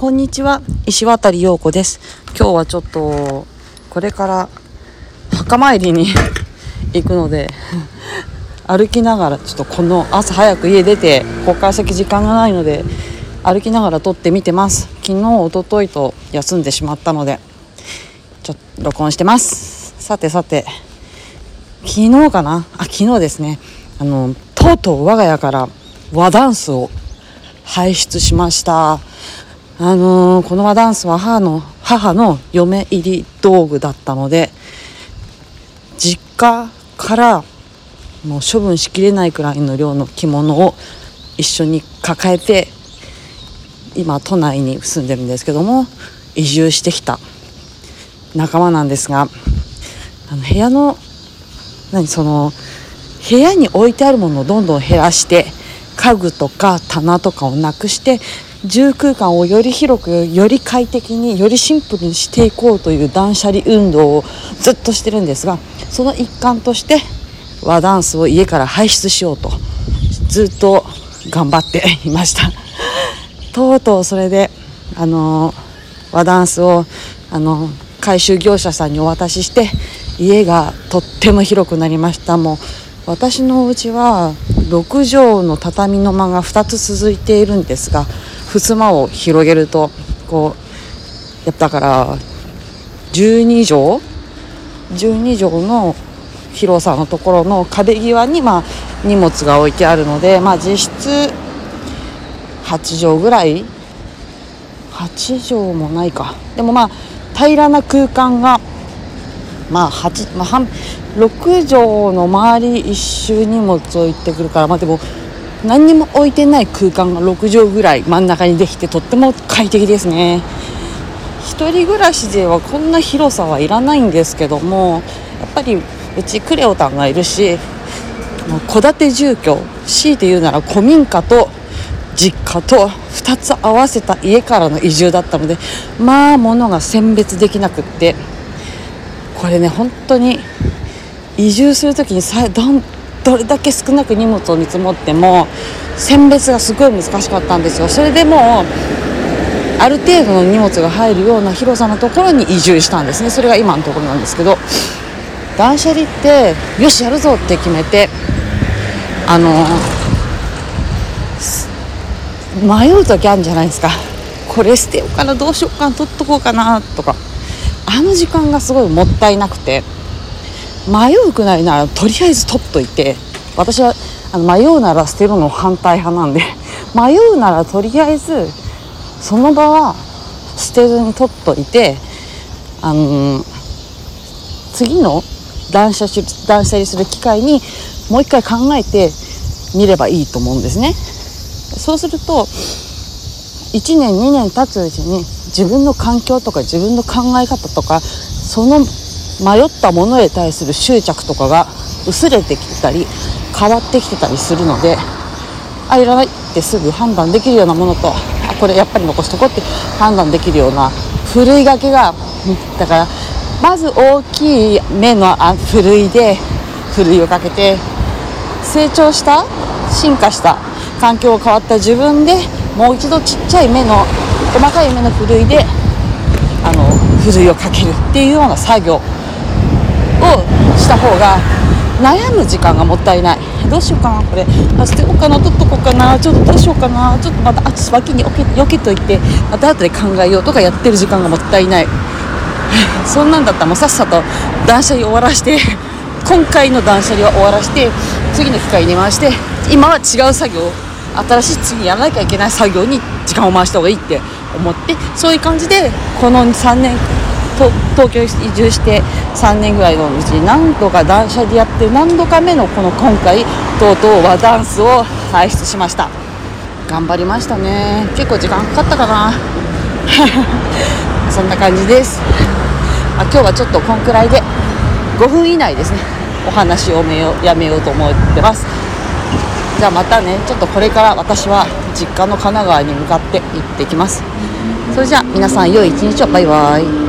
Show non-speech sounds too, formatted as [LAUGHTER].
こんにちは石渡陽子です。今日はちょっとこれから墓参りに [LAUGHS] 行くので [LAUGHS] 歩きながらちょっとこの朝早く家出てここから先時間がないので歩きながら撮ってみてます。昨日一昨日と休んでしまったのでちょっと録音してます。さてさて昨日かな？あ昨日ですね。あのとうとう我が家から和ダンスを輩出しました。あのー、この和ダンスは母の母の嫁入り道具だったので実家からもう処分しきれないくらいの量の着物を一緒に抱えて今都内に住んでるんですけども移住してきた仲間なんですがあの部屋の何その部屋に置いてあるものをどんどん減らして家具とか棚とかをなくして住空間をより広くより快適によりシンプルにしていこうという断捨離運動をずっとしてるんですがその一環として和ダンスを家から排出しようと。ずっと頑張っていました。とうとうそれであの和ダンスをあの回収業者さんにお渡しして家がとっても広くなりました。もう私のお家は6畳の畳の間が2つ続いているんですが襖を広げるとこうやったから12畳12畳の広さのところの壁際にまあ荷物が置いてあるのでまあ実質8畳ぐらい？8畳もないか。でもまあ平らな空間がまあ8、まあ、半6畳の周り一周荷物置いてくるからまあでも何にも置いてない空間が6畳ぐらい真ん中にできてとっても快適ですね。一人暮らしではこんな広さはいらないんですけどもやっぱりうちクレオタンがいるし戸建て住居強いて言うなら古民家と実家と2つ合わせた家からの移住だったのでまあ物が選別できなくってこれね本当に移住する時にさどんどれだけ少なく荷物を見積もっても選別がすごい難しかったんですよ。それでもある程度の荷物が入るような広さのところに移住したんですね。それが今のところなんですけど。断捨離ってよしやるぞって決めてあの迷う時あるんじゃないですか。これ捨てようかなどうしようかな取っとこうかなとか。あの時間がすごいもったいなくて。迷うくらいならとりあえず取っといて私はあの迷うなら捨てるの反対派なんで [LAUGHS] 迷うならとりあえずその場は捨てずに取っといてあの次の断捨断捨離する機会にもう一回考えてみればいいと思うんですね。そうすると1年2年経つうちに自分の環境とか自分の考え方とかその迷ったものへ対する執着とかが薄れてきてたり変わってきてたりするのであいらないってすぐ判断できるようなものとあこれやっぱり残しとこうって判断できるようなふるいがけがだからまず大きい目のふるいでふるいをかけて成長した進化した環境が変わった自分でもう一度ちっちゃい目の細かい目のふるいであのふるいをかけるっていうような作業。をした方が悩む時間がもったいない。どうしようかなこれ。あ捨てようかな取っとこうかな。ちょっとどうしようかな。ちょっとまたあ脇によけよけといて。また後で考えようとかやってる時間がもったいない。そんなんだったらもうさっさと断捨離終わらして今回の断捨離は終わらして次の機会に回して今は違う作業新しい次やらなきゃいけない作業に時間を回した方がいいって思ってそういう感じでこの3年東京移住して3年ぐらいのうち何度か断捨離やって何度か目のこの今回とうとう和ダンスを輩出しました。頑張りましたね。結構時間かかったかな。[LAUGHS] そんな感じです。あ今日はちょっとこんくらいで5分以内ですね。お話をやめようと思ってます。じゃあまたねちょっとこれから私は実家の神奈川に向かって行ってきます。それじゃあ皆さん良い一日を。バイバイ。